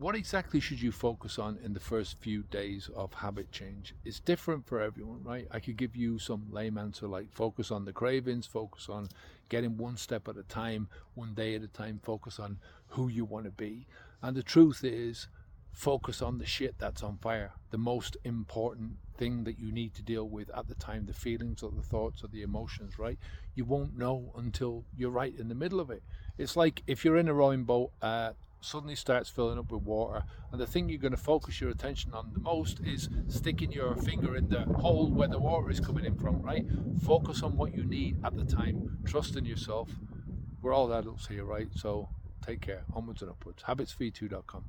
what exactly should you focus on in the first few days of habit change? It's different for everyone, right? I could give you some lame answer like focus on the cravings, focus on getting one step at a time, one day at a time, focus on who you want to be. And the truth is, focus on the shit that's on fire, the most important thing that you need to deal with at the time, the feelings or the thoughts or the emotions, right? You won't know until you're right in the middle of it. It's like if you're in a rowing boat, suddenly starts filling up with water, and the thing you're going to focus your attention on the most is sticking your finger in the hole where the water is coming in from, right? Focus on what you need at the time, trust in yourself. We're all adults here, right? So take care, onwards and upwards. Habitsv2.com.